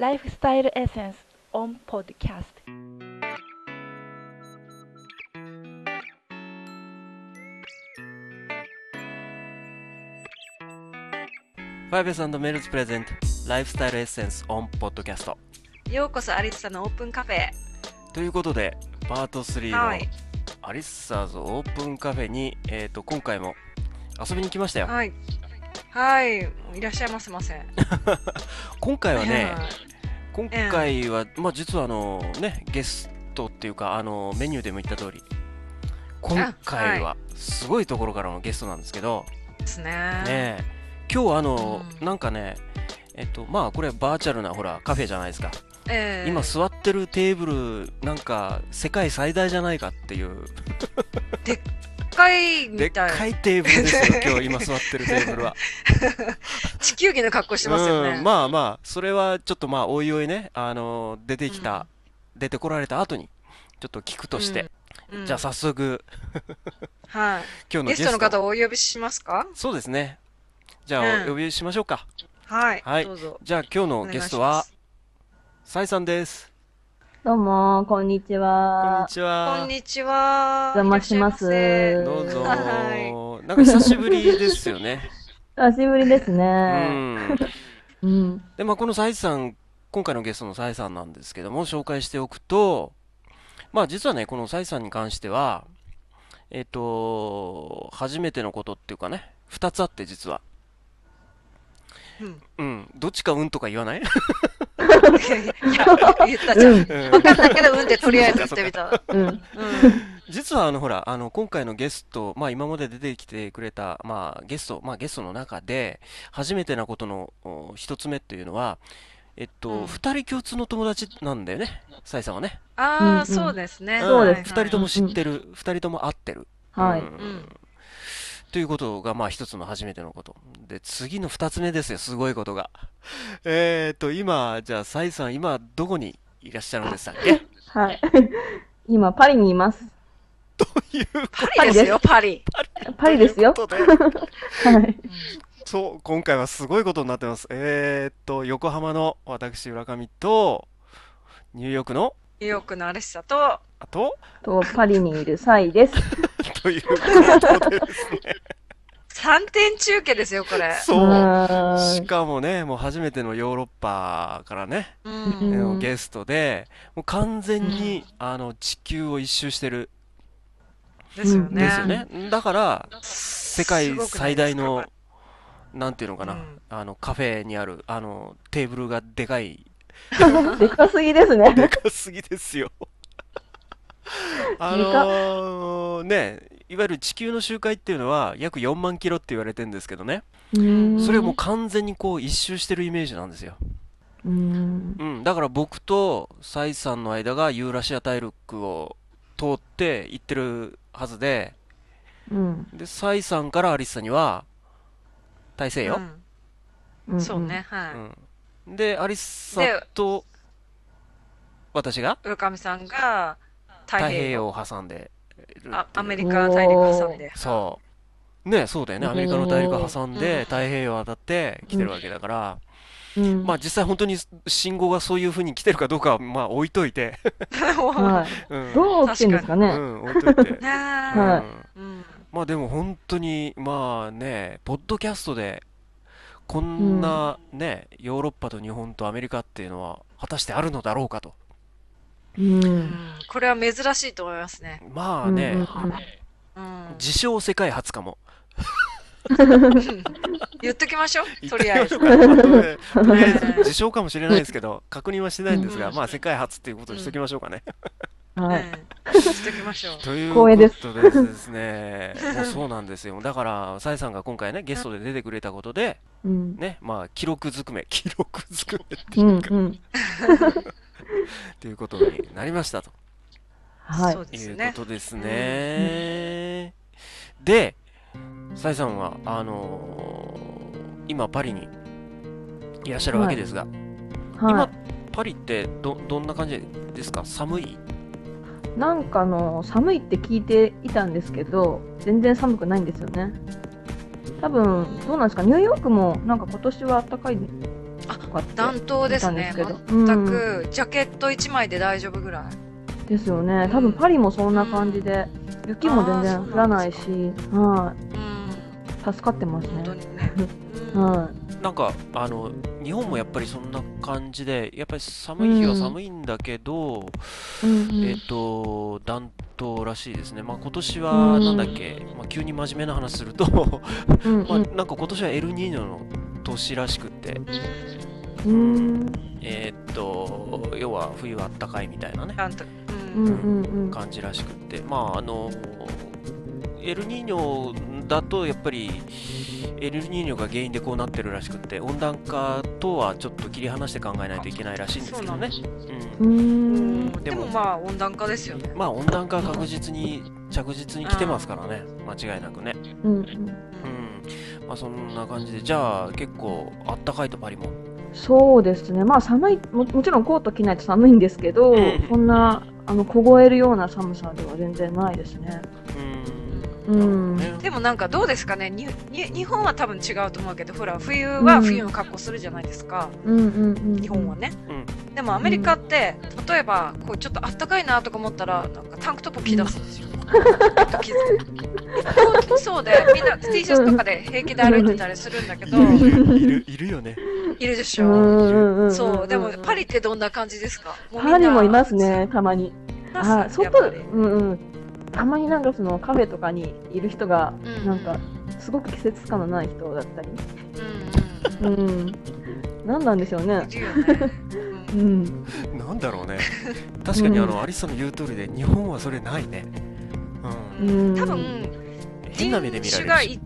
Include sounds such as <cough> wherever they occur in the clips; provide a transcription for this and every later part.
ライフスタイルエッセンス on podcast ファイブスメルズプレゼントライフスタイルエッセンスオンポッドキャストようこそアリッサのオープンカフェへ。ということでパート3のはい。アリッサーズオープンカフェに、えー、と今回も遊びに来ましたよはい。はい。いらっしゃいませませ。<laughs> 今回はねはい今回は、まあ実はあのねゲストっていうかあのメニューでも言った通り今回はすごいところからのゲストなんですけど、ですね。今日あの、うん。なんかねえっとまあこれバーチャルなほらカフェじゃないですか。ええ。今座ってるテーブルなんか世界最大じゃないかっていう。でっかいみでったい。かいテーブルですよ今日今座ってるテーブルは。<laughs> 地球儀の格好してますよね。うんまあまあそれはちょっとまあおいおいねあの出てきた、出てこられた後にちょっと聞くとして、うんじゃあ早速はい。<laughs> 今日のゲスト。の方をお呼びしますか？そうですね。じゃあうん。お呼びしましょうか、はい。はい。じゃあ今日のゲストはサイさんですどうも、こんにちこんには。ちはこんにちは。お邪魔しますどうぞはなんか久しぶりですよね <laughs> 久しぶりですうね。んうん。で、まあ、このサイさん、今回のゲストのサイさんなんですけども、紹介しておくと、まあ、実はね、このサイさんに関しては、えっ、と、初めてのことっていうかね、二つあって実は。うん。うん。どっちかうんとか言わない？いや、言ったじゃん。うんわかんないけど、うんってとりあえず言ってみた。うん。うん。実はあの、ほら、あの、今回のゲスト、まあ、今まで出てきてくれた、まあ、ゲスト、まあ、ゲストの中で、初めてなことのお一つ目っていうのは、えっと、うん二人共通の友達なんだよね、サイさんはね。ああ、うんうんそうですね。そうですはい二人とも知ってる、二人とも会ってる。はい。うんんということが、まあ一つの初めてのこと。で、次の二つ目ですよ、すごいことが。<laughs> えーと、今、じゃあ、サイさん、今、どこにいらっしゃるんでしたっけ？はい。<laughs> 今、パリにいます。というパリですよ、パリ。パリですよ。ことで、<laughs> はい。そう、今回はすごいことになってます。えーと、横浜の私、浦上と、ニューヨークの、ニューヨークのアレッサと、あと、と、パリにいるサイです。ということでですね。3点中継ですよ、これ。そう。しかもね、もう初めてのヨーロッパからね、ううんゲストで、もう完全に、あの、地球を一周してるですよね。ですよね。だから、世界最大のなんていうのかな、うんあの、カフェにある、あの、テーブルがでかい、<laughs> でかすぎですね。でかすぎですよ。あのーね、いわゆる地球の周回っていうのは約4万キロって言われてるんですけどね、うん。それをもう完全にこう一周してるイメージなんですよ。うん。うん、だから僕とサイさんの間がユーラシア大陸を通って行ってるはずで、うん。で、サイさんからアリスさんには大西洋、うん。うんそうね、はい。うん、で、アリスさんと私が？浦上さんが太太平洋。を挟んでるあアメリカ大陸挟んで。そう。ね、そうだよね。アメリカの大陸を挟んうんで太平洋を渡って来てるわけだから、うん。まあ実際本当に信号がそういう風に来てるかどうかはまあ置いといて、はい。<laughs> うん、どう来てんですかうね。ん、置いといて。ねえはうんうんまあでも本当に、まあね、ポッドキャストで、こんなね、ヨーロッパと日本とアメリカっていうのは、果たしてあるのだろうかと。これは珍しいと思いますね。まあね、うんうん自称世界初かも。<laughs> 言っときましょう、言とりあえず。か。とりあえず自称かもしれないですけど、確認はしてないんですが、うんまあ世界初っていうことにしときましょうかね。はい。うんしときましょう。という光栄ですことでですね、<laughs> もうそうなんですよ。だから、サイさんが今回ね、ゲストで出てくれたことで、うん。ね、まあ、記録ずくめ、記録ずくめってう。いうんか、うん。っていうことになりましたとはいそう。ですいうねこ。とですね。で、サイさんは、あのー今パリにいらっしゃるわけですが、は今、パリってど、どんな感じですか？寒いい？なんかあの、寒いって聞いていたんですけど、全然寒くないんですよね。多分、どうなんですか、ニューヨークもなんか今年は暖かい。あ。暖冬ですね。全く、ジャケット1枚で大丈夫ぐらい。ですよね。多分パリもそんな感じで、雪も全然降らないし、はうん。い。助かってますね本。当にね。<laughs> うんはなんか、あの、日本もやっぱりそんな感じで、やっぱり寒い日は寒いんだけど、い。うんうんえっと、暖冬らしいですね。まあ今年は、うんなんだっけ、まあ急に真面目な話すると、うん <laughs> まあなんか今年はエルニーニョの年らしくって、うん。うん。えーっと、要は冬は暖かいみたいなね、ちゃんと。うんうんうん。感じらしくって、まああの、エルニーニョだとやっぱり、エルニーニョが原因でこうなってるらしくって、温暖化とはちょっと切り離して考えないといけないらしいんですけどね。ううんん。でもまあ温暖化ですよね。まあ温暖化は確実に、着実に来てますからね、間違いなくね。うん。まあそんな感じで、じゃあ結構あったかいとパリも。そうですね。まあ寒いも、もちろんコート着ないと寒いんですけど、うんそんな、あの、凍えるような寒さでは全然ないですね。う。うんでもなんかどうですかねにに日本は多分違うと思うけどほら冬は冬の格好するじゃないですか、うんうんうん。日本はね、うんでもアメリカって例えばこうちょっとあったかいなとか思ったらなんかタンクトップ着出すんですよ、そうでみんな T シャツとかで平気で歩いてたりするんだけどいる、いるよね。いるでしょ、うんうんうん。そうでもパリってどんな感じですか？パリもいますね、たまに。あ、や外うんうん。たまになんかそのカフェとかにいる人が、うんなんか、すごく季節感のない人だったり。うんうんうん。何なんでしょうねううんん。なんだろうね。確かにあの、アリスさんの言う通りで、日本はそれないね。う。うんん。多分変な目で見ら人種がれるし。い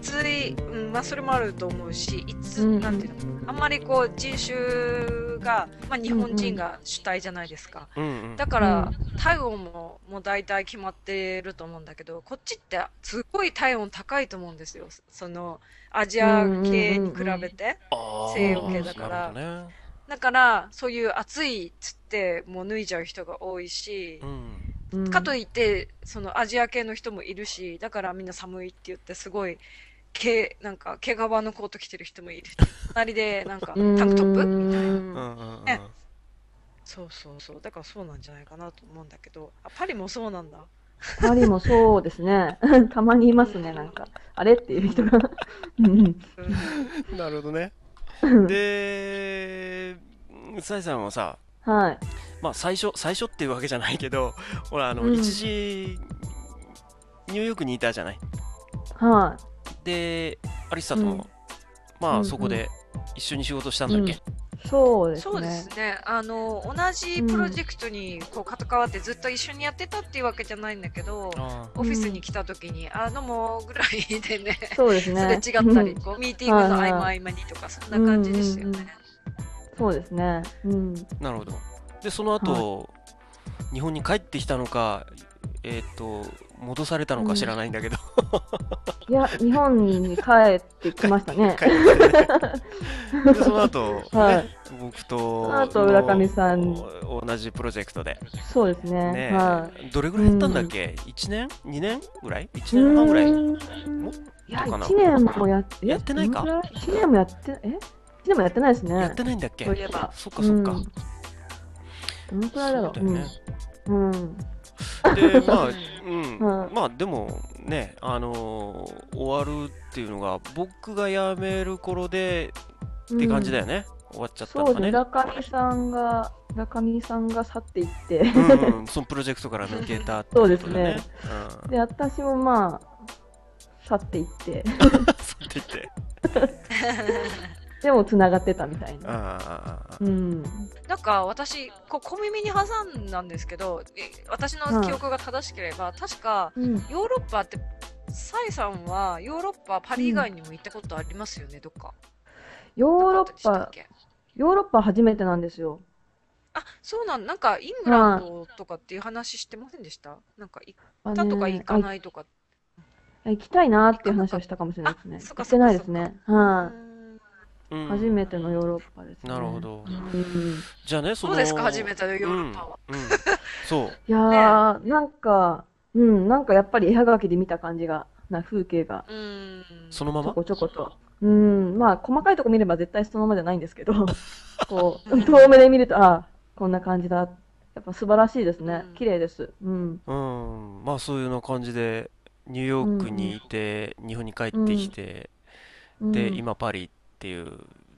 つい、うん、まあそれもあると思うし、いつ、うんなんていうの、あんまりこう人種が、まあ日本人が主体じゃないですか。うんうん。だから、体温ももう大体決まってると思うんだけど、こっちってすごい体温高いと思うんですよ。そのアジア系に比べて。あー西洋系だからね。だから、そういう暑いっつってもう脱いじゃう人が多いし、うん。うんかといって、そのアジア系の人もいるし、だからみんな寒いって言って、すごい、毛、なんか、毛皮のコート着てる人もいる。隣で、なんか、<laughs> タンクトップ？みたいな。そうそうそう。だからそうなんじゃないかなと思うんだけど、あ、パリもそうなんだ。パリもそうですね。<laughs> たまにいますね、なんか。あれっていう人が。<laughs> なるほどね。うん。で、サイさんはさ、はい。まあ最初、最初っていうわけじゃないけど、<laughs> ほら、あの、うん一時、ニューヨークにいたじゃない？はで、アリスさんとも、うんまあうんうんそこで一緒に仕事したんだっけ、い。そうですね。そうですね。あの、同じプロジェクトにこう関わってずっと一緒にやってたっていうわけじゃないんだけど、あオフィスに来た時に、あ、どうもぐらいでね、そうです <laughs> すれね。違ったり、うんこう、ミーティングの合間合間にとか、そんな感じですようんうんね。そうですね。うん。あ、なるほど。で、その後、日本に帰ってきたのか、えっ、と、戻されたのか知らないんだけど、いや、日本に帰ってきましたね。<laughs> その後、ねはい僕とその後浦上さんお同じプロジェクトで、そうですね。ねはどれぐらいやったんだっけ、1年 ?2 年？ぐらい ?1 い。年半ぐらい？うんもいや、かな？1年もやって、やってないかどのくらい ?1 年もやって、え？?1 年もやってないですね。やってないんだっけ？そういえば。そっかそっか。うんどのくらいだろう？そうね。うん。うん。で、まあ、<laughs> うん、うんまあでもね、あのー終わるっていうのが、僕が辞める頃でって感じだよね。終わっちゃったのそうですね。がね。浦上さんが、浦上さんが去っていって、うんうん、そのプロジェクトから抜けたってことだね。<laughs> そうですねうん。で、私もまあ、去っていって、<laughs> そうって言って。でも繋がってたみたいな。うん。なんか私、こう小耳に挟んだんですけど、え私の記憶が正しければ、確かうん。ヨーロッパって、サイさんはヨーロッパ、パリ以外にも行ったことありますよね、どっか。ヨーロッパ、け？ヨーロッパ初めてなんですよ。あ、そうなん、なんかイングランドとかっていう話してませんでした？なんか行ったとか行かい。ないとか。あ行きたいなっていう話をしたかもしれないですね。行ってないですね。はい。初めてのヨーロッパですね。なるほどうん。じゃあね、その。どうですか、初めてのヨーロッパは。うん。うん <laughs> そう。いやー、なんか、うん、なんかやっぱり絵はがきで見た感じがな風景がそのまま？こちょこと。うん、まあ、細かいとこ見れば絶対そのままじゃないんですけど、<laughs> こう、遠目で見ると、ああ、こんな感じだ。やっぱ素晴らしいですねうん。綺麗です。うん。うん、まあそういうような感じで、ニューヨークにいて、日本に帰ってきて、で、うん、今パリっていう。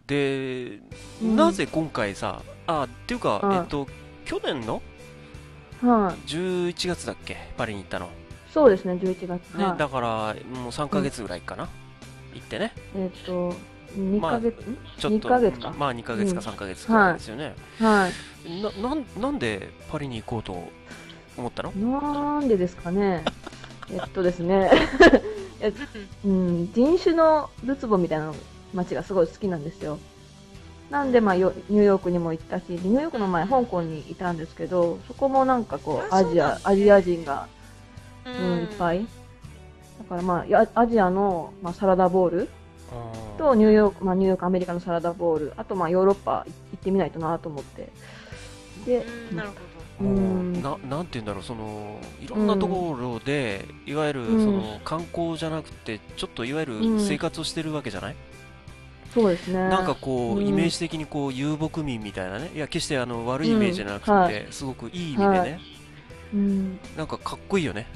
で、うんなぜ今回さ、あ、っていうか、はいえっと、去年の？はい、11月だっけ？パリに行ったの。そうですね、11月。ね、はいだから、もう3ヶ月ぐらいかな？行ってね。えっと、2ヶ月、んちょっと、2ヶ月か。まあ2ヶ月かうん3ヶ月くらいですよね。はい。な、なん、なんでパリに行こうと思ったの？なんでですかね。<laughs> えっとですね、<laughs> えうん、人種のるつぼみたいな街がすごい好きなんですよ。なんで、まあ、よニューヨークにも行ったし、ニューヨークの前、香港にいたんですけど、そこもなんかこう、あアジア、アジア人が、ううん、いっぱい。だからまあ、やアジアの、まあ、サラダボールと、ニューヨーク、まあ、ニューヨーク、アメリカのサラダボール、あと、まあ、ヨーロッパ行ってみないとなと思って。で、うんなるほもううんな、なんて言うんだろう、その、いろんなところで、いわゆる、うん。その、観光じゃなくて、ちょっといわゆうん。る生活をしてるわけじゃない、そうですね。なんかこう、うんイメージ的にこう、遊牧民みたいなね、いや、決してあの、悪いイメージじゃなくて、うんはすごくいい意味でね、はいうん。なんかかっこいいよね。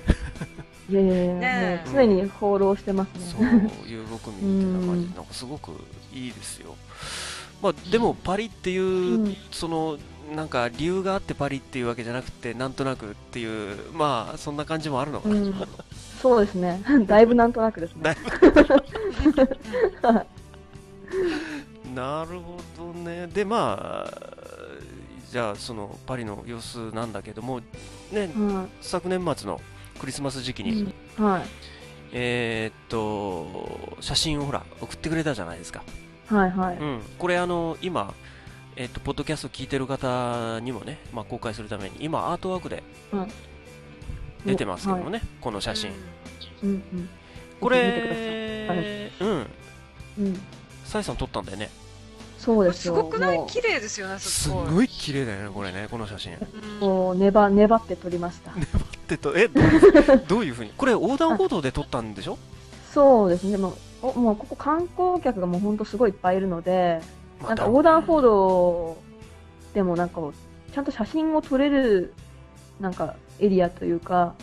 いやいやいや、ねえもう常に放浪してますそうね。、遊牧民みたいな感じうんで、なんかすごくいいですよ。まあ、でも、パリっていう、うんその、なんか理由があってパリっていうわけじゃなくて、なんとなくっていう、まあ、そんな感じもあるのかな。うんそう <laughs> ですね。だいぶなんとなくですだねい。<laughs> <laughs> なるほどね。で、まあ、じゃあ、そのパリの様子なんだけども、ね、は昨年末のクリスマス時期い。に、うんはい。えーっと、写真をほら、送ってくれたじゃないですか。はいはい。うん。これ、あの、今、えーっと、ポッドキャスト聞いてる方にもね、まあ、公開するために、今、アートワークでうん出てますけどもはいね、この写真。うんうん。こ見てくださいれ、うん、うん。サイさん撮ったんだよね。そうですよ。すごくない？綺麗ですよね、すすごい。ごい綺麗だよね、これね、この写真。うんもう粘粘って撮りました。ってと、え、どう？い <laughs> うどういうふうに？これ横断歩道で撮ったんでしょ？そうですね。もうおもうここ観光客がもう本当すごいいっぱいいるので、なんか横断歩道でもなんかちゃんと写真を撮れるなんかエリアというか、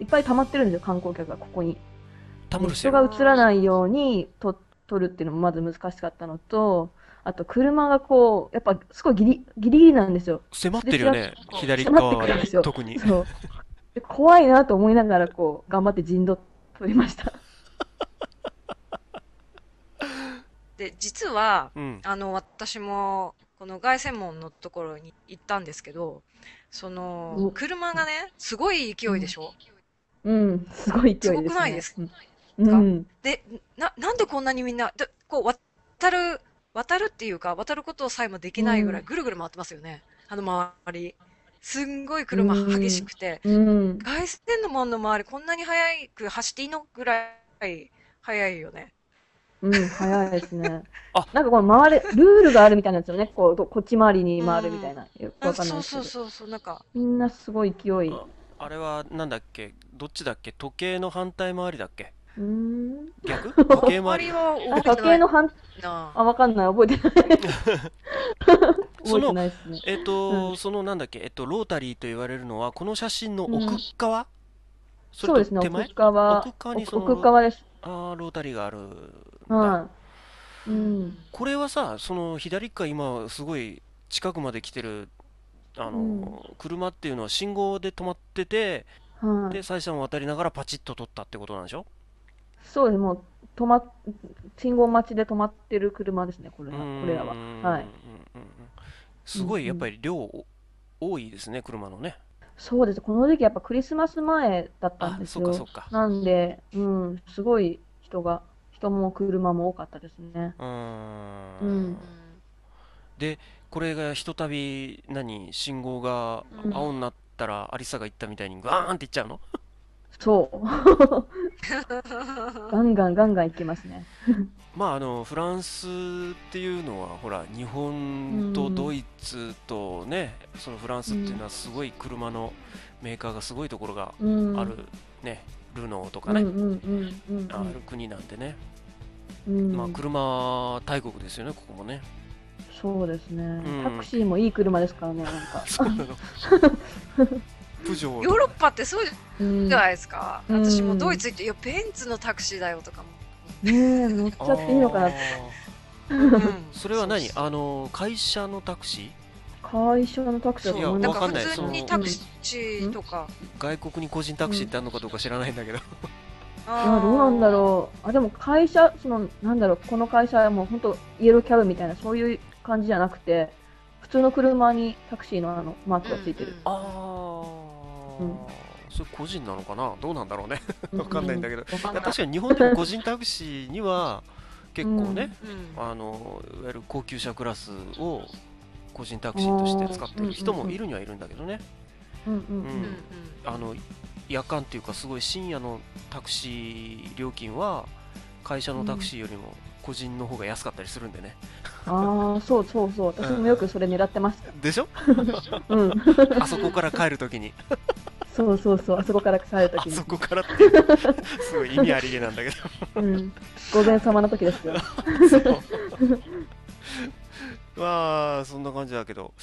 いっぱい溜まってるんですよ、観光客がここに。タモリしてる。人が映らないように撮撮るっていうのもまず難しかったのと、あと車がこう、やっぱすごいギリギリギリなんですよ。迫ってるよね、左迫って側くるんですよ特に。そう。で怖いなと思いながらこう、頑張って陣取撮りました。<laughs> で、実は、うん。あの、私も、この凱旋門のところに行ったんですけど、そのう、車がね、すごい勢いでしょ？うん、すごい勢いです、ね。すごくないですうん。うん。で、な、なんでこんなにみんな、でこう、渡る、渡るっていうか、渡ることさえもできないぐらいうんぐるぐる回ってますよね。あの周り。すんごい車うん激しくて、うん。凱旋門の周りこんなに速く走っていいのぐらい速いよね。うん、早いですね。<laughs> あなんかこの回れ、ルールがあるみたいなんですよね。こう、どこっち回りに回るみたいな。よくわかんないそうですけど。そうそうそう、なんか、みんなすごい勢い。うあれは、なんだっけ？どっちだっけ？時計の反対回りだっけ？ーん。逆時計回周り？りはあ、覚え時てない計の反、な。あ、わかんない。覚えてない。そのないですね。えっと、うんそのなんだっけ？えっと、ロータリーと言われるのは、この写真の奥側？そそうですね、奥側。奥側にその奥側です。ああ、ロータリーがあるんだ。はい。うん。これはさ、その左側今すごい近くまで来てる、あの、車っていうのは信号で止まってて、はい。で、サイさんを渡りながらパチッと撮ったってことなんでしょ？そうです。もう、止まっ、信号待ちで止まってる車ですね、これは。これらは。はい。うんうんうんすごうんうんいやっぱり量お多いですね、車のね。そうです。この時期やっぱクリスマス前だったんあ、ですそっかそ。か。なんで、うん、すごい人が、人も車も多かったですね。うーうんん。で、これがひとたび、何、信号がうん青になったら、アリサが言ったみたいにガーンっていっちゃうの？そう。ガンガンガンガン行きますね。まああのフランスっていうのはほら日本とドイツとね、そのフランスっていうのはすごい車のメーカーがすごいところがうん。あるね、ルノーとかね、うんうんうんうんある国なんでね、うん。まあ車大国ですよねここもねそうですねん。タクシーもいい車ですからね、なんか。<laughs> そうなの <laughs> プジョーヨーロッパってそうじうんゃないですか。うん。私もドイツ行って、いや、ベンツのタクシーだよとかも。ねえ、乗っちゃっていいのかなあーうん。<laughs> それは何？あの会社のタクシ会社のタクシーいなんますわかんない。か普通にタクシーとか。ー外国に個人タクシーってあるのかどうか知らないんだけど、ああどうなんだろう。あ、でも会社、その、なんだろう、この会社はもう本当イエローキャブみたいな、そういう感じじゃなくて、普通の車にタクシーのあの、マークがついてる。ああ、うんそれ個人なのかな？どうなんだろうね。わかんないんだけど、確かに日本でも個人タクシーには結構ね、うん。あのいわゆる高級車クラスを個人タクシーとして使ってる人もいるにはいるんだけどね、あの夜間っていうかすごい深夜のタクシー料金は会社のタクシーよりも個人の方が安かったりするんでね、ああ、そうそうそう。私もよくそれ狙ってました。でしょ？うん。あそこから帰るときにそうそうそう。あそこから帰るときにあそ。こからってすごい意味ありげなんだけどうん。午前様の時ですよ。そうまあそんな感じだけど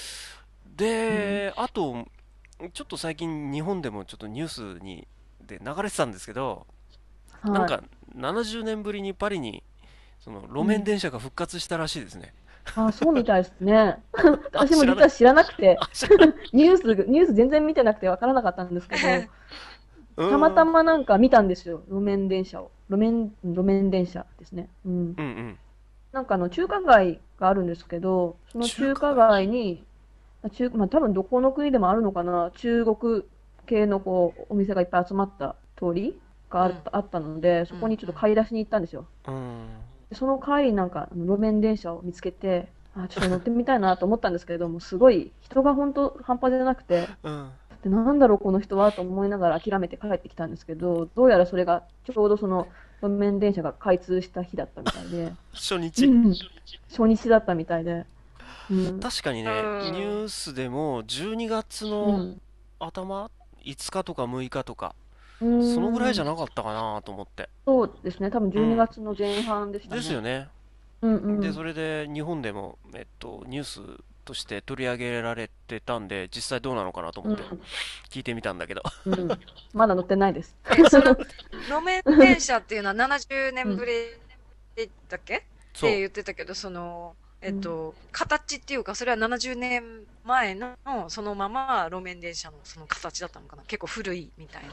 で、あとちょっと最近日本でもちょっとニュースにで流れてたんですけど、なんはい。か70年ぶりにパリにその路面電車が復活したらしいですね、あ、そうみたいですね。<laughs> 私も実は知らなくて、ニュース、ニュース全然見てなくてわからなかったんですけど、<laughs> うんたまたまなんか見たんですよ。路面電車を。路面、路面電車ですね。うん。うんうんなんかあの中華街があるんですけど、その中華街に、中まあ、多分どこの国でもあるのかな、中国系のこうお店がいっぱい集まった通りがあった,、あったので、そこにちょっと買い出しに行ったんですよ。うんでその帰りになんかあの路面電車を見つけて、あ、ちょっと乗ってみたいなと思ったんですけれども、<laughs> すごい人が本当半端じゃなくて、うん。でなんだろうこの人はと思いながら諦めて帰ってきたんですけど、どうやらそれがちょうどその路面電車が開通した日だったみたいで、初日、うん。初日だったみたいで。うん。確かにね、うん。ニュースでも12月うのん。頭、5日とか6日とか、うんそのぐらいじゃなかったかなと思って。そうですね、多分12月の前半でしたね。ですよね。うんうん。で、それで日本でも、えっと、ニュースとして取り上げられてたんで、実際どうなのかなと思って聞いてみたんだけど。うんうんまだ乗ってないです。えその路面電車っていうのは70年ぶりだっけ、っそうて。言ってたけど、その、えっと、形っていうか、それは70年前のそのまま路面電車のその形だったのかな結構古いみたいな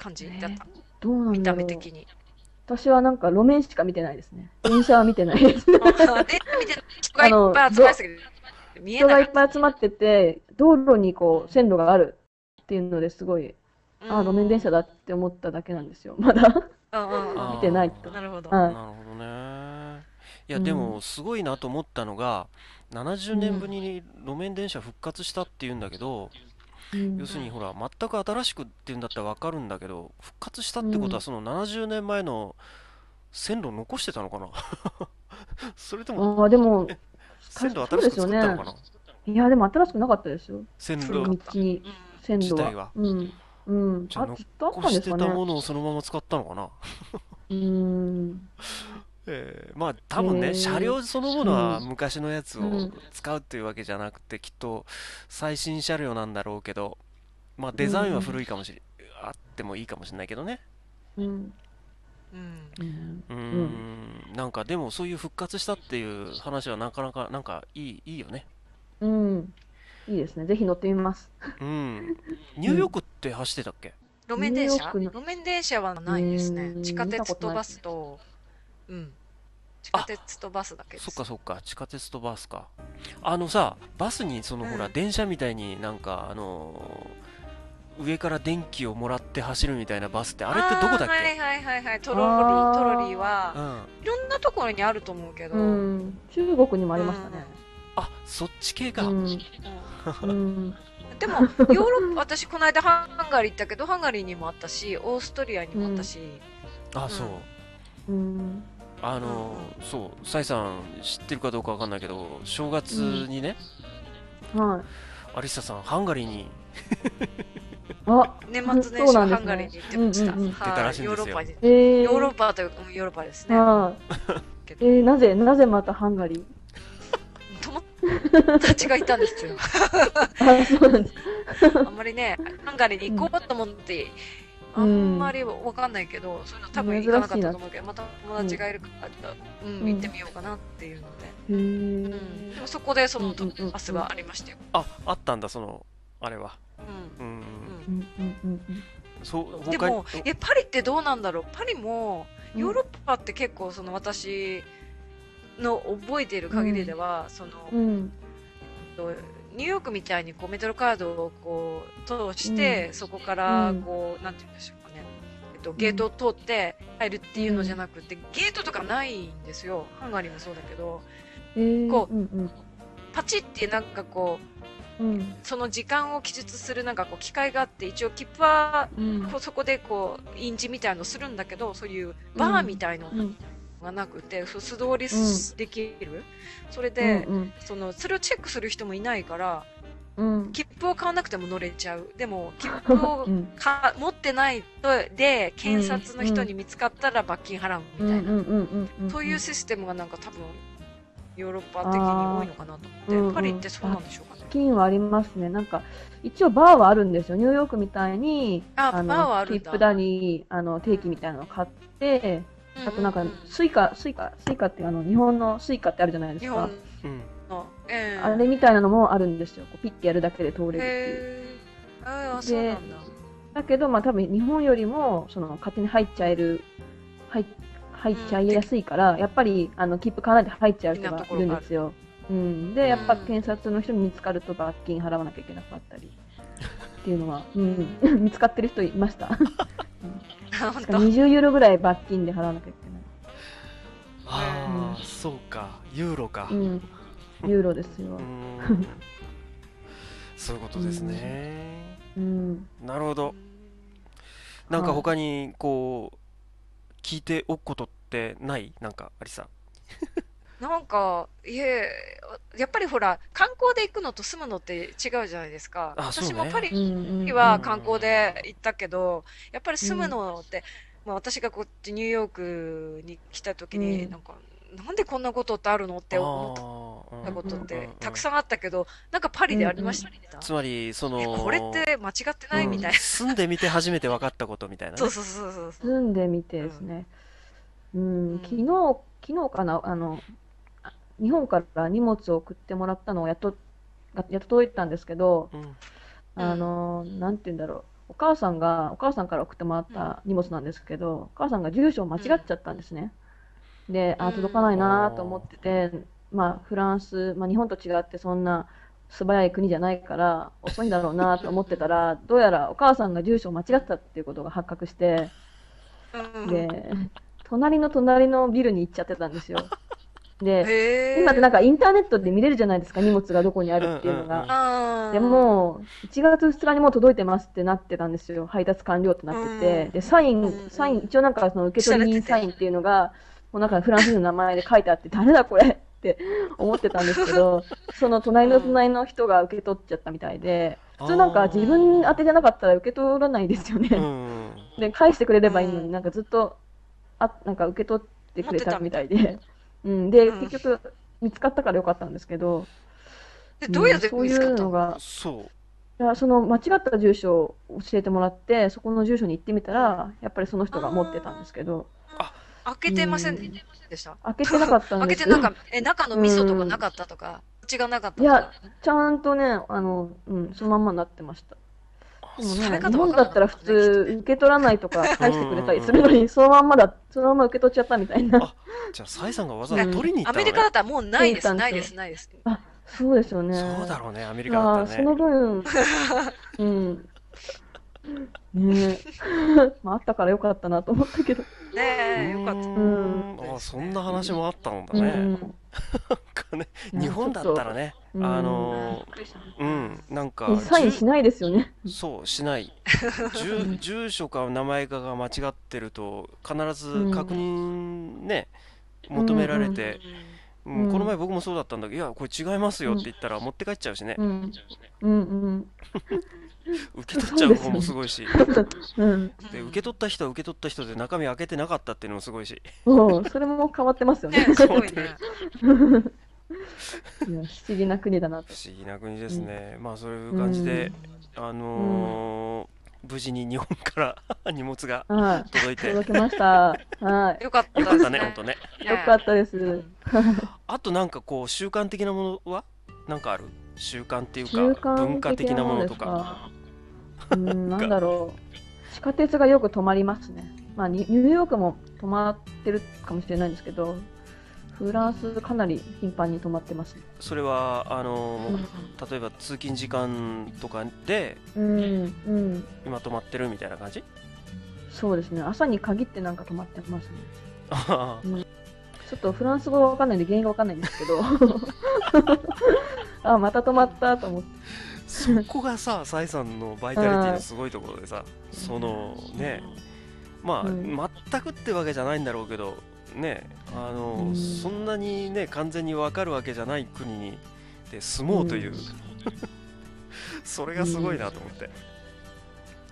感じだった。どうなん見ただろう。目的に。私はなんか路面しか見てないですね。電車は見てないです。<laughs> で、見て人がいっぱい集まりすぎて、見え人がないっぱい集まってて、道路にこう線路があるっていうのですごい、あ、路面電車だって思っただけなんですよ。<laughs> まだ。うんうんうんあー見てないとなるほど。はいなるほどね。いや、うんでも、すごいなと思ったのが、70年ぶりに路面電車復活したっていうんだけど、うん要するにほら、全く新しくっていうんだったらわかるんだけど、復活したってことは、うんその70年前の線路残してたのかな？<laughs> それとも、ああ、でも、線路新しく作ったのかな、いや、でも新しくなかったですよ。線道路に、線路はうん。うん。じゃあ残し。てたものをそのまま使ったのかな？<laughs> うーん。えーまあ多分ね、へー車両そのものはうん昔のやつをうん使うっていうわけじゃなくて、きっと最新車両なんだろうけど、まあデザインは古いかもしれ、あってもいいかもしれないけどね。うん。うん。うんなんかでもそういう復活したっていう話はなかなかなんかいい、いいよね。うん。いいですね。ぜひ乗ってみます。うん。ニューヨークって走ってたっけ、路面電車？路面電車はないですねう。ん地下鉄とバスと、うん。地下鉄とバスだけです。そっかそっか、地下鉄とバスか。あのさ、バスにそのほら、うん電車みたいになんかあのー上から電気をもらって走るみたいなバスってあれってどこだっけ、あーはいはいはいはい。トロリあー、ートロリーは、うん。いろんなところにあると思うけど、ううんん。中国にもありましたね。あ、そっち系か。うん。うん。でも、ヨーロッパ、<laughs> 私この間ハンガリー行ったけど、ハンガリーにもあったし、オーストリアにもあったし、あ、そう。うん。あの、そう、サイさん知ってるかどうかわかんないけど、正月にね、はい。アリサさん、ハンガリーに、あ、年末年始はハンガリーに行ってました。ヨーロッパに。えー、ヨーロッパというか、うんヨーロッパですね。<laughs> えー、なぜ、なぜまたハンガリー？友達がいたんですよ。<laughs> あ、そうなんです。<laughs> あんまりね、ハンガリーに行こうと思って、あんまりわかんないけど、そういうの多分行かなかったと思うけど、また友達がいるから、うん、行ってみようかなっていうので。へうん、でもそこでそのうんうんうんうんバスがありましたよ。あ、あったんだ、その、あれは。うんうん。うんうんうんうん。そう、他にでも、え、パリってどうなんだろう？パリも、ヨーロッパって結構その私の覚えている限りでは、その、うん。とニューヨークみたいにこうメトロカードをこう通して、そこからうんこう、なんて言うんでしょうかね、えっと、ゲートを通って入るっていうのじゃなくて、ゲートとかないんですよ。ハンガリーもそうだけど、えー、こううんパチってなんかこう、うん。うん。その時間を記述するなんかこう機械があって、一応切符はうんこうそこでこう印字みたいのするんだけど、そういうバーみたいのうん。がなくて、素通りうんできる。それで、うんその、それをチェックする人もいないから、うん。切符を買わなくても乗れちゃう。でも、切符を <laughs> うんか持ってないと、で、検札の人に見つかったら罰金払うみたいな。うんうんうんうん。そういうシステムがなんか多分、ヨーロッパ的に多いのかなと思って、うんうんパリってそうなんでしょうかね。金はありますね。なんか、一応バーはあるんですよ。ニューヨークみたいに、あバーはあの、るんだ切符だに、あの、定期みたいなのを買って、あとなんか Suica、Suica、Suica ってあの、日本の Suica ってあるじゃないですか日本。うん。あれみたいなのもあるんですよ。こうピッてやるだけで通れるっていう。ああ、そうなんだ。だけど、まあ多分日本よりも、その、勝手に入っちゃえる、入っ入っちゃいやすいから、やっぱり、あの、切符買わないで入っちゃう人がいるんですよ。うん。で、やっぱうん検察の人に見つかると罰金払わなきゃいけなかったり。っていうのは、うん、<laughs> 見つかってる人いました？本当。20ユーロぐらい罰金で払わなきゃいああ、そうか。ユーロか。けない。うん。ユーロですよう。ん <laughs> そういうことですね。うん。なるほど。なんか他に、こう、聞いておくことってない？なんか、ありさ。なんか、いえ、やっぱりほら、観光で行くのと住むのって違うじゃないですか。あそうね私もパリは観光で行ったけど、やっぱり住むのって、まあ私がこっちニューヨークに来た時に、うんなんか、なんでこんなことってあるのって思あったことっうんうんてうんたくさんあったけど、なんかパリでありました。つまり、その、えこれって間違ってないみたいな。住んでみて初めて分かったことみたいなね。そうそうそうそうそう。住んでみてですね。うん、うん昨日、昨日かな、あの、あ日本から荷物を送ってもらったのをやっと、がやっと届いたんですけど、うん。あの、なんて言うんだろう。お母さんが、お母さんから送ってもらった荷物なんですけど、お母さんが住所を間違っちゃったんですね。で、あ、うん届かないなと思ってて、まあ、フランス、まあ、日本と違ってそんな素早い国じゃないから、遅いんだろうなと思ってたら、<laughs> どうやらお母さんが住所を間違ったっていうことが発覚して、うんで、隣の隣のビルに行っちゃってたんですよ。で。今ってなんかインターネットで見れるじゃないですか、荷物がどこにあるっていうのうんうんうんでも、1月2日にもう届いてますってなってたんですよ。配達完了ってなってて。うんで、サイうんン、サイン、一応なんかその受け取り人サインっていうのが、もうなんかフランス人の名前で書いてあって、誰だこれ？って思ってたんですけど、<laughs> その隣の隣の人が受け取っちゃったみたいで、普通なんか自分宛てじゃなかったら受け取らないですよね。うん。で、返してくれればいいのに、うんなんかずっと、あ、なんか受け取ってくれたみたいで。うん、で、うん。結局、見つかったからよかったんですけど、でどうやってんそうい見つかったの？うのが、そう。いや、その間違った住所を教えてもらって、そこの住所に行ってみたら、やっぱりその人が持ってたんですけど、開けてませんでした？開けてなかったんです開けてなんか、え、中の味噌とかなかったとか、口がなかった。いや、ちゃんとね、あの、うん、そのまんまになってました。日本だったら普通、受け取らないとか返してくれたりするのに、そのまんまだ、そのまま受け取っちゃったみたいな。あじゃあ、サイさんがわざわざ取りに行ったアメリカだったらもうないです、ないです、ないです。あ、そうですよね。そうだろうね、アメリいカだったらね。分、うん。ねえ。まあ、あったからよかったなと思ったけど。ねえ、よかった。うーんあ、そんな話もあったんだうね。ん。なんかね、日本だったらね、うんあうんのうん、なんか、サインしないですよね。そう、しない。住 <laughs> 住所か名前かが間違ってると、必ず確認ね、求められて、この前僕もそうだったんだけど、いや、これ違いますよって言ったら持って帰っちゃうしね、うん。うんうん。受け取っちゃう方もすごいし、うん。で、受け取った人は受け取った人で中身開けてなかったっていうのもすごいし、そう、それも変わってますよね。ね、<laughs> すごいね。いや不思議な国だなと不。思議な国ですね。まあ、そういう感じで、あのー無事に日本から <laughs> 荷物がはい。届いて、よ届けました。はよかったですね。ほんとね。い。よかったです。うんあとなんかこう、習慣的なものは？なんかある？習慣っていう習か、文化慣的なものとか。か。うん、なんだろう。地下鉄がよく止まりますね。まあ、ニニューヨークも止まってるかもしれないんですけど、フランスかなり頻繁に止まってますね。それは、あのー例えば通勤時間とかで、うん、うん。今止まってるみたいな感じ？そうですね。朝に限ってなんか止まってますね。あちょっとフランス語がわかんないんで原因がわかんないんですけど。<laughs> あ、また止まったと思って。そこがさ、サイさんのバイタリティのすごいところでさ、そのね、まあ、うん。全くってわけじゃないんだろうけど、ね、あの、うん。そんなにね、完全にわかるわけじゃない国にで住もうという、うん。<laughs> それがすごいなと思って。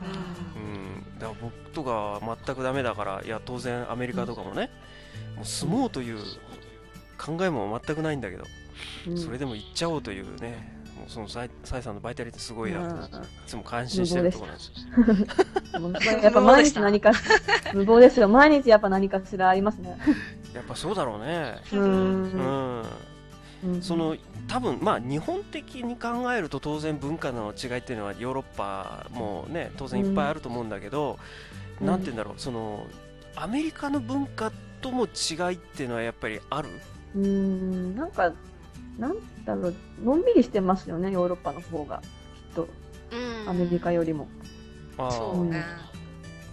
うん。うん、だから僕とかは全くダメだから、いや、当然アメリカとかもね、もう住もうという考えも全くないんだけど、うん。それでも行っちゃおうというね、そのサイサイさんのバイタリティすごいなと、いうんつも感心してるところなんですよ。やっぱ毎日何かし、<laughs> 無謀ですよ。毎日やっぱ何かしらありますね。やっぱそうだろうね。う。うんん。うんその、多分まあ日本的に考えると当然文化の違いっていうのはヨーロッパもね、当然いっぱいあると思うんだけど、うんなんて言うんだろう、その、アメリカの文化とも違いっていうのはやっぱりある？うーん、なんか、なんだろう、のんびりしてますよね、ヨーロッパの方が。きっと、うん。アメリカよりも。あー。そうね。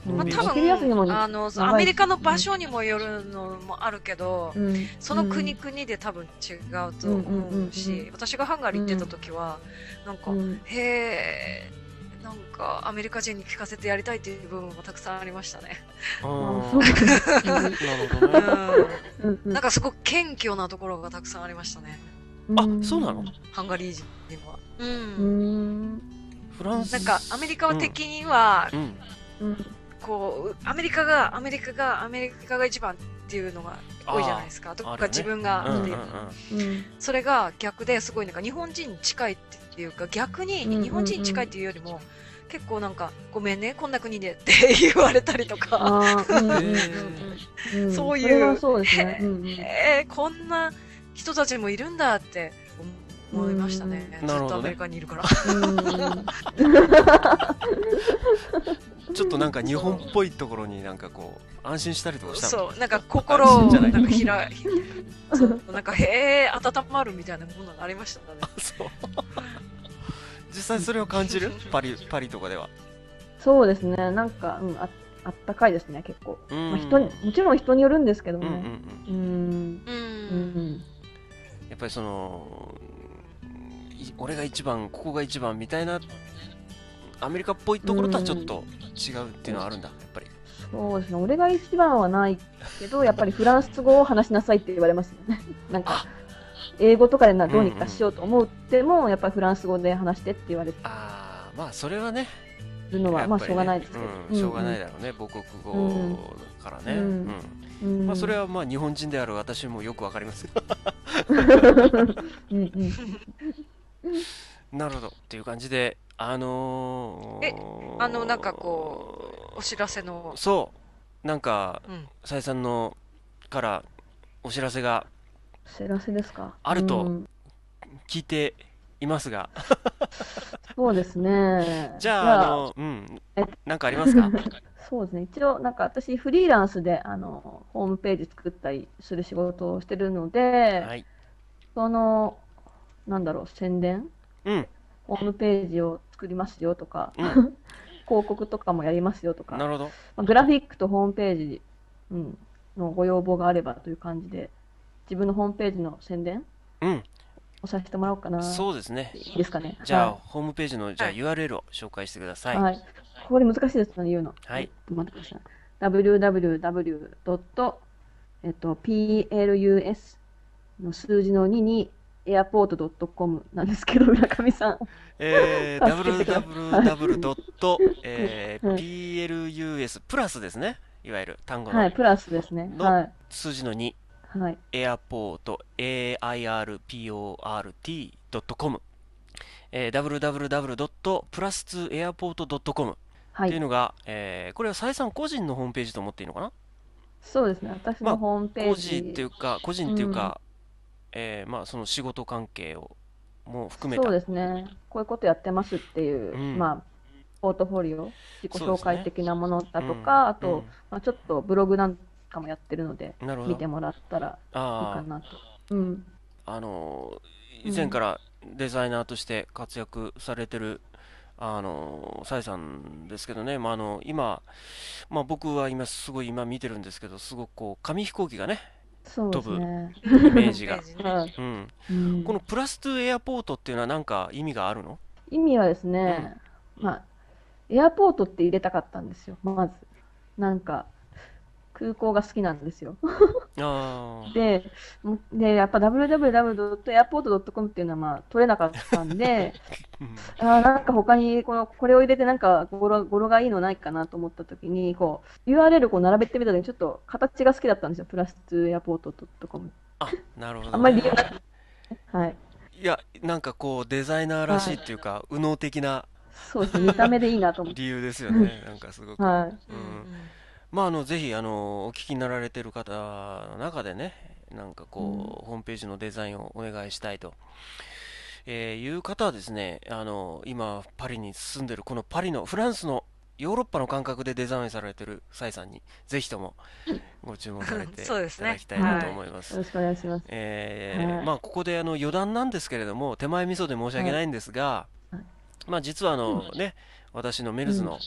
うん。まあ、多分あのアメリカの場所にもよるのもあるけど、うん。その国々で多分違うと思ううんうんうんうしん、私がハンガリー行ってた時は、なんか、うん。へえ、なんかアメリカ人に聞かせてやりたいっていう部分もたくさんありましたね。なんかすごく謙虚なところがたくさんありましたね。あそうなの？ハンガリー人には。う。うんん。フランス。なんかアメリカ的には、うん。うん。こう、アメリカが、アメリカが、アメリカが一番っていうのが多いじゃないですか。どっあるねか自分がうんうんっていうう。うん。それが逆ですごいなんか日本人に近いっていうか逆にうんうんうん日本人に近いっていうよりも結構なんかごめんねこんな国でって言われたりとかうんうん。<laughs> そういうそれはそうですね。うんうん。えー、こんな人たちもいるんだって思いましたねずっとアメリカにいるからうんちょっとなんか日本っぽいところになんかこう、安心したりとかしたの？そうなんか心をなんかひらそうなんかへえ温まるみたいなものがありましたねそう。実際それを感じる？<laughs> パリ、パリとかでは。そうですね。なんか、うん、ああったかいですね、結構。うんまあ、人に、もちろん人によるんですけどうんうんうん。ね。うん。ううんん。やっぱりその、い俺が一番、ここが一番みたいな、アメリカっぽいところとはちょっと違うっていうのはあるんだ、やっぱり。そうですね。俺が一番はないけど、やっぱりフランス語を話しなさいって言われますよね。<laughs> なんか、英語とかでなどうにかしようと思っても、やっぱりフランス語で話してって言われてああ、まあそれはね、るのは、ねまあしょうがないですけど。うん、しょうがないだろうね、母国語からね。ううんん。うんまあそれはまあ日本人である私もよくわかります。なるほど。っていう感じで、あのー、えあのなんかこお知らせの。そう、なんか、うん。さえさんのからお知らせがお知らせですか？あるとうん。聞いていますが、そうですね。<laughs> じゃあ、あ。の、うん。え、なんかありますか？<laughs> そうですね。一応、なんか私、フリーランスで、あの、ホームページ作ったりする仕事をしてるので、はい。その、なんだろう、宣伝？うん、ホームページを作りますよとか、うん、<laughs> 広告とかもやりますよとか、なるほど。まあ、グラフィックとホームページ、うん、のご要望があればという感じで、自分のホームページの宣伝うん、をさせてもらおうかな。そうですね。いいですかね。じゃあ、はホームページのじゃあはい URL を紹介してください。い。はい。これ難しいですね、言うの。はい待ってください。www. えっと、plus の数字の2に airport.com なんですけど、浦上さん。えー、<laughs> www. えーはい plus プラスですね。いわゆる単語のはい、プラスですね。のはい。数字の2、はい。エアポート、airport.com、えー、www.plus2airport.com はい。っていうのが、えーこれは再三個人のホームページと思っていいのかな？そうですね。私まあのホームペー個ジ。人っていうか、個人っていうか、えーまあその仕事関係をも含めたそうですね。こういうことやってますっていう、うんまあ、ポートフォリオ、自己紹介的なものだとうんか、あと、うんまあ、ちょっとブログなんかもやってるので、見て。もらったらいいあかなと。うん。あ、あのー以前からデザイナーとして活躍されてる、あのー、サイさんですけどね、まあ、あの今、まあ、僕は今すごい今見てるんですけど、すごくこう紙飛行機がね、そうですね。イメージがイメ。ージねはいうん、うんこのプラス2エアポートっていうのは何か意味があるの？意味はですね、まあ、エアポートって入れたかったんですよ、まず。なんか、空港が好きなんですよ。ああ、で、もで、やっぱ www.airport.com っていうのはまあ取れなかったんで、<laughs> うんあーなんか他にこの、これを入れてなんか語呂、語呂がいいのないかなと思ったときに、こう、URL こう並べてみたときにちょっと形が好きだったんですよ、プラス 2airport.com。あ、なるほど、ね。あんまり理由なく、はい。いや、なんかこう、デザイナーらしいっていうか、右脳的なそうですね、見た目でいいなと思って。理由ですよね。なんかすごく。はい。うんまあ、あの、ぜひ、あの、お聞きになられてる方の中でね、なんかこう、うん。ホームページのデザインをお願いしたいと、えーいう方はですね、あの、今、パリに住んでる、このパリの、フランスの、ヨーロッパの感覚でデザインされてるサイさんに、ぜひともご注文されて <laughs> いただきたいなと思います。よ。ろしくお願いします。えーはい。まあ、ここであの余談なんですけれども、手前味噌で申し訳ないんですが、はい。まあ、実はあの、ね、私のメルズの、うん。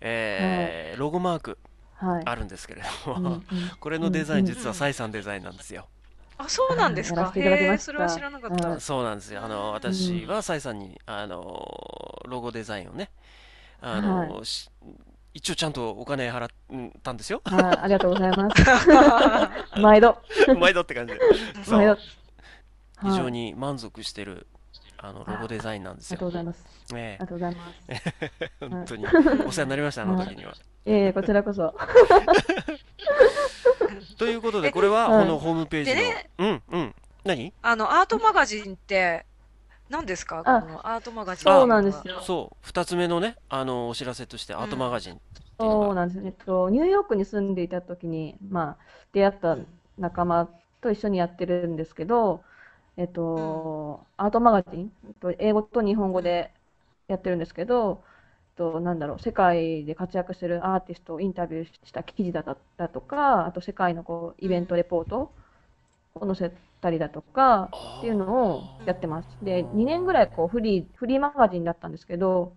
えーロゴマークはい。あるんですけれども、うんうんこれのデザイン、うん実はサイさんデザインなんですよ。あ、そうなんですか？それは知らなかった。はいそうなんですよ。あの私はサイさんにあのロゴデザインをね、あのはし一応ちゃんとお金払ったんですよ。はい、ありがとうございます。<laughs> 毎度。毎度って感じで。<laughs> 非常に。に満足してるあのロゴデザインなんですよありがとう。ございます。あえりがとうございます。え本当にお世話になりました、あの時には。ええこちらこそ。<laughs> ということで、これははいこのホームページのうんうん、何？あの、アートマガジンって、何ですか？こあのアートマガジン。そうなんですよ。そう、二つ目のね、あのお知らせとして、アートマガジンっていうのが、そうなんですよ。えっと、ニューヨークに住んでいた時に、まあ、出会った仲間と一緒にやってるんですけど、えっと、アートマガジン、えっと英語と日本語でやってるんですけど、と、なんだろう、世界で活躍してるアーティストをインタビューした記事だったとか、あと世界のこうイベントレポートを載せたりだとか、っていうのをやってます。で、2年ぐらいこうフリー、フリーマガジンだったんですけど、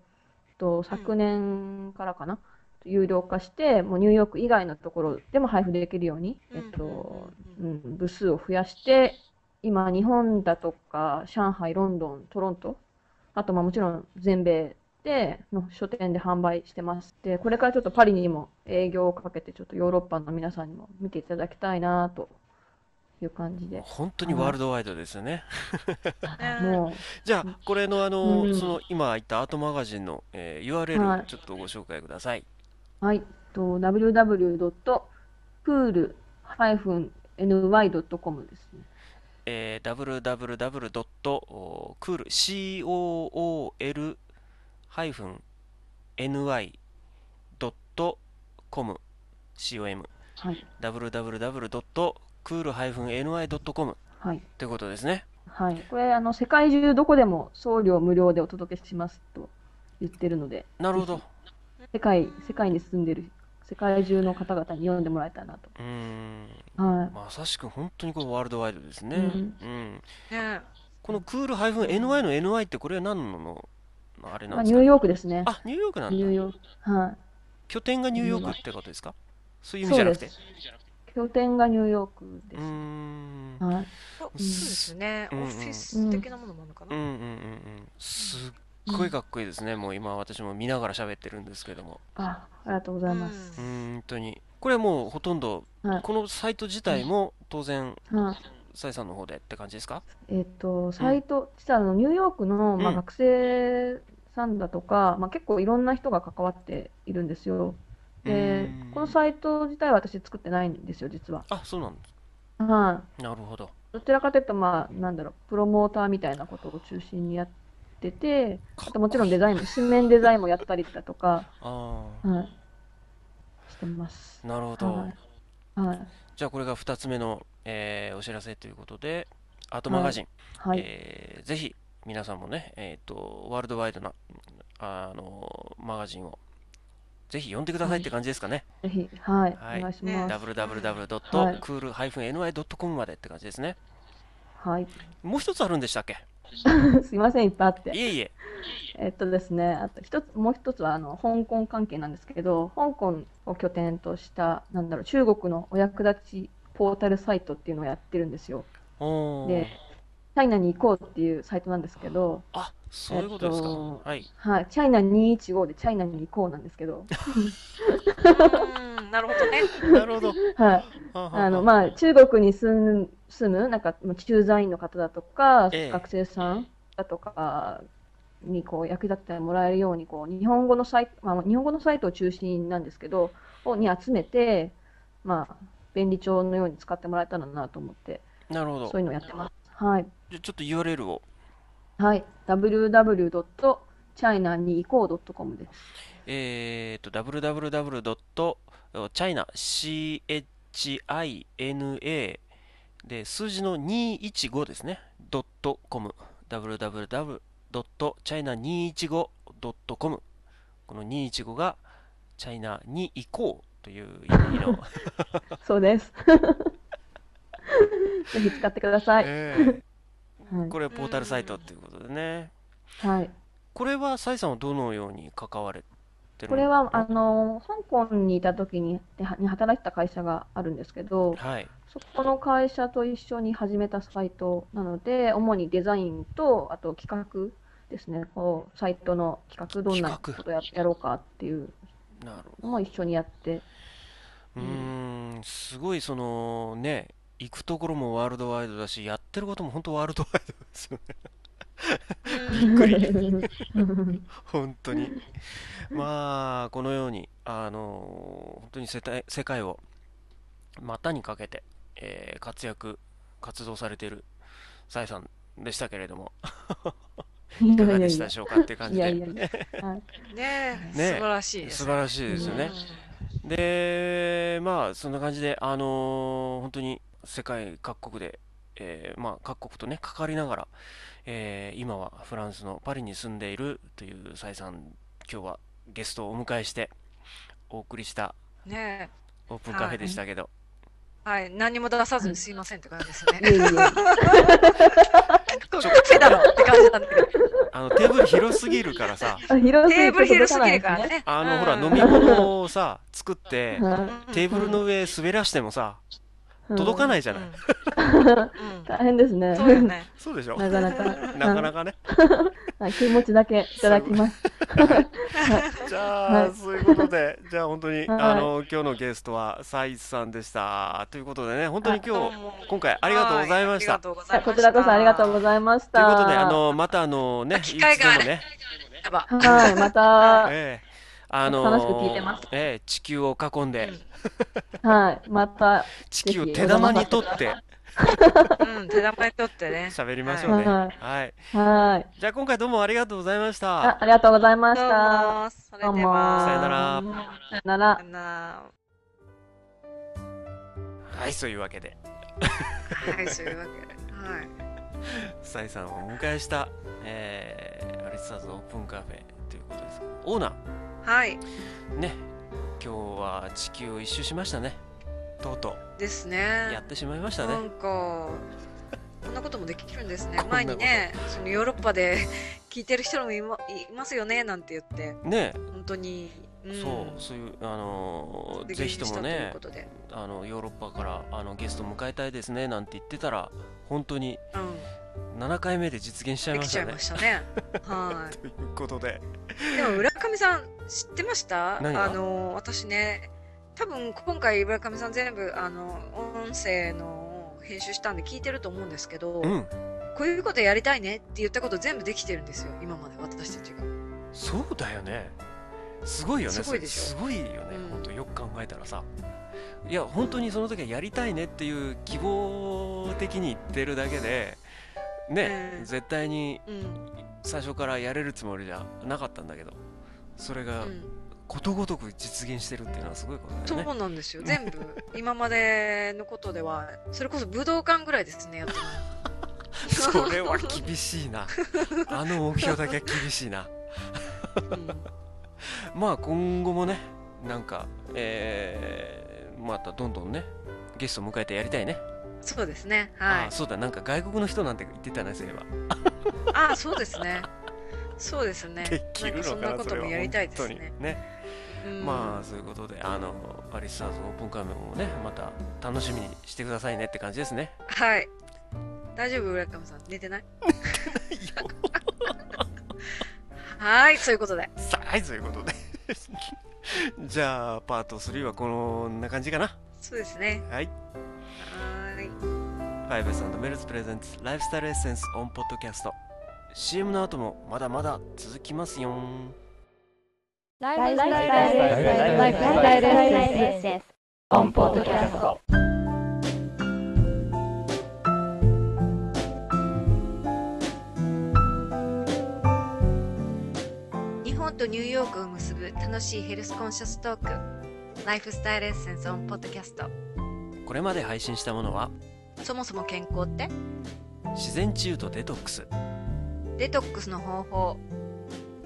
と昨年からかな、有料化して、もうニューヨーク以外のところでも配布できるように、えっと、うん、部数を増やして、今、日本だとか、上海、ロンドン、トロント、あとまあもちろん全米での書店で販売してます。で、これからちょっとパリにも営業をかけて、ちょっとヨーロッパの皆さんにも見ていただきたいなという感じで。本当にワールドワイドですよね。ね <laughs> もう、じゃあ、これのあの、うんその今言ったアートマガジンの、えーは URL いちょっとご紹介ください。はい、と www.pool-ny.com ですね。えー、www.cool cool-ny.com com はい、www.cool-ny.com はい、ということですね。はい。これ、あの、世界中どこでも送料無料でお届けしますと言ってるので、なるほど。世界、世界に住んでる、世界中の方々に読んでもらえたらなと。うーん。はい。まさしく本当にこうワールドワイドですね。うんうん。ねこのクール -ny の ny ってこれは何ののあれまあ、なんですか？ニューヨークですね。あ、ニューヨークなんだ。ニューヨーク。はい。拠点がニューヨークってことですか？そういう意味じゃなくて。拠拠点がニューヨークでうーす。ん。はい。そうですね。うんうんオフィス的なものもあるのかな？うんうんうんうん。すっごいかっこいいですね。もう今私も見ながら喋ってるんですけども。あ、ありがとうございます。うーん本当に。これはもうほとんど、はい。このサイト自体も当然、はいサイさんの方でって感じですか？えっと、サイト、実はあのニューヨークの、まあ、うん学生さんだとか、まあ、結構いろんな人が関わっているんですよ。でこのサイト自体は私作ってないんですよ、実は。あ、そうなんです。はい。なるほど。どちらかというと、まあ、なんだろう、プロモーターみたいなことを中心にやってて、あともちろんデザインも、新面デザインもやったりだとか、あはい、してます。あ、なるほど。はい。はい。じゃあこれが2つ目の、えーお知らせということで、アートマガジン、はい。えーぜひ皆さんもね、えーと、ワールドワイドな、あのマガジンをぜひ読んでくださいって感じですかね。ぜひ、はい、はいお願いします。www.cool-ny.com までって感じですね。はい。もう一つあるんでしたっけ？<laughs> すいません、いっぱいあって。いえいえ。えっとですね、あと一つ、もう一つはあの香港関係なんですけど、香港を拠点とした、なんだろう、中国のお役立ちポータルサイトっていうのをやってるんですよ。で、チャイナに行こうっていうサイトなんですけど、あ、そういうことですか？えっとはい。はい、チャイナ215でチャイナに行こうなんですけど、<laughs> うん、なるほどね。なるほど。<laughs> はい、ああの、まあ、中国に住む、住む、なんか、まあ駐在員の方だとか、ええ学生さんだとかに、こう、役立ってもらえるように、こう、日本語のサイト、まあ、日本語のサイトを中心なんですけど、をに集めて、まあ、便利帳のように使ってもらえたらなと思って、なるほど。そういうのをやってます。はい。じゃあちょっと URL を。はい。www.china2 です。えーと、www.china, china で、数字の215ですね。.com。www.china215.com。この215が、チャイナに行こうという意味の、<laughs> そうです。<laughs> ぜひ使ってください。え <laughs> はい。ーこれはポータルサイトということでね。はい。これは、サイさんはどのように関われてるこれは、あの、香港にいた時に、でに働いてた会社があるんですけど、はい。そこの会社と一緒に始めたサイトなので、主にデザインと、あと企画ですね、こう、サイトの企画、どんなことややろうかっていう。のも一緒にやって、うーん、すごいそのね、行くところもワールドワイドだし、やってることも本当ワールドワイドですよね。びっくり。本当に。まあ、このように、あの、本当に世界世界を股にかけて、えー活躍、活動されているサイさんでしたけれども、い <laughs> いかがでしたでしょうかっていう感じで、ね素晴らしいです。素晴らしいですよね。で、まあ、そんな感じで、あのー本当に世界各国で、えーまあ、各国とね、関わりながら、えー今はフランスのパリに住んでいるというサイさん、今日はゲストをお迎えしてお送りしたねオープンカフェでしたけど、え、はい、何も出さずにすいませんって感じですね。<laughs> だろって感じなんだけど。あの、テーブル広すぎるからさ、<laughs> テーブル広すぎるからね。あの、ほら、うん飲み物をさ、作って、はいテーブルの上滑らしてもさ、うん届かないじゃない。大変ですね。そうよね。そうでしょ？なかなか。なかなかね。はい、気持ちだけいただきます。<laughs> じゃあ、はいそういうことで、じゃあ本当に、はいあの、今日のゲストは、サイさんでした。ということでね、本当に今日、今回ありがとうございました。こちらこそありがとうございました。ということで、あの、またあのね、機で会があね。はい、また、<laughs> ええあの楽しく聞いてますええ地球を囲んで、はい、また、地球を手玉に取ってうん、手玉に取ってね。喋りましょうね。はいはい。はい。じゃあ今回どうもありがとうございましあた。ありがとうございましどうた。も、それでは。さよならさよならさ。よなら。はい、そういうわけで、はい、そういうわけで。はい。サイさんをお迎えした、えー、アリスターズオープンカフェということですオーナはい。ー、ね、今日は地球を一周しましたね。とうとですう、ね。やってしまいましたね。なんか、こんなこともできるんですね前にね、そのヨーロッパで聞いてる人もいまいますよね、なんて言って、ね本当にうんそうそういうあのぜひともねあのヨーロッパからあのゲスト迎えたいですねなんて言ってたら本当にうん。7回目で実現しちゃいましたね。できちゃいましたね。は <laughs> ということで。いでも浦上さん知ってました？あの私ね多分今回浦上さん全部あの音声の編集したんで聞いてると思うんですけど、うん。こういうことやりたいねって言ったこと全部できてるんですよ今まで私たちが。そうだよねすごいよね。すごいすごいよね、うん。本当よく考えたらさ。いや本当にその時はやりたいねっていう希望的に言ってるだけでね、うん。絶対にうん。最初からやれるつもりじゃなかったんだけどそれがうん。ことごとく実現してるっていうのはすごいことだそよね。うなんですよ。全部。今までのことではそれこそ武道館ぐらいですねやってる <laughs> それは厳しいな。あの目標だけは厳しいな。の、うん <laughs> まあ今後もねなんかえー、またどんどんねゲスト迎えてやりたいね。そうですね。あはい。あそうだなんか外国の人なんて言ってたねそういえば。<laughs> ああそうですね。そうですね。できるのかなんかそんなこともやりたいですね。ね、うん。まあそういうことであのアリスターズオープンカメもねまた楽しみにしてくださいねって感じですね。はい。大丈夫浦上さん。寝てない？<laughs> はいそういうことではいそういうことで。<laughs> じゃあパート3はこんな感じかな。そうですね。はい。はーい。 Five Smells Presents Lifestyle Essence on Podcast。CM の後もまだまだ続きますよ。 Lifestyle Essence。on Podcastとニューヨークを結ぶ楽しいヘルスコンシャストーク。 Lifestyle Essence on Podcast。これまで配信したものは？そもそも健康って？自然治癒とデトックス。デトックスの方法。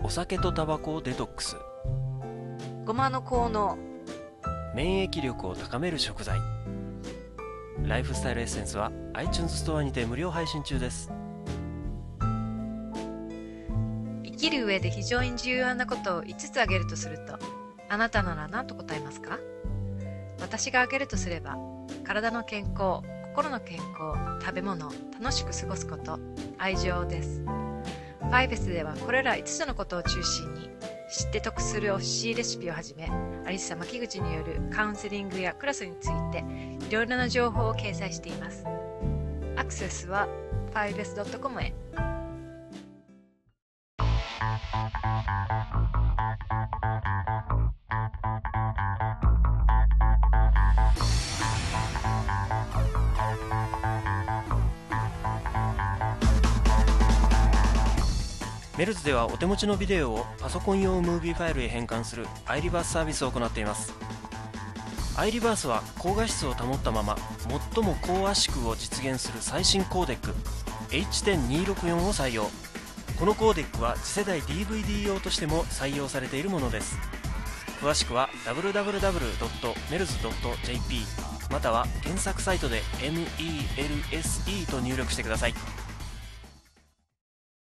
お酒とタバコをデトックス。ごまの効能。免疫力を高める食材。ライフスタイルエッセンスは iTunes ストアにて無料配信中ですきる上で非常に重要なことを5つ挙げるとするとあなたなら何と答えますか？私が挙げるとすれば体の健康心の健康食べ物楽しく過ごすこと愛情です。ファイベスではこれら5つのことを中心に知って得するおいしいレシピをはじめアリッサ牧口によるカウンセリングやクラスについていろいろな情報を掲載しています。アクセスは 5s.com へ。ルズではお手持ちのビデオをパソコン用ムービーファイルへ変換する iReverse サービスを行っています。iReverse は高画質を保ったまま最も高圧縮を実現する最新コーデック H.264 を採用。このコーデックは次世代 DVD 用としても採用されているものです。詳しくは www.mels.jp または検索サイトで MELSE と入力してください。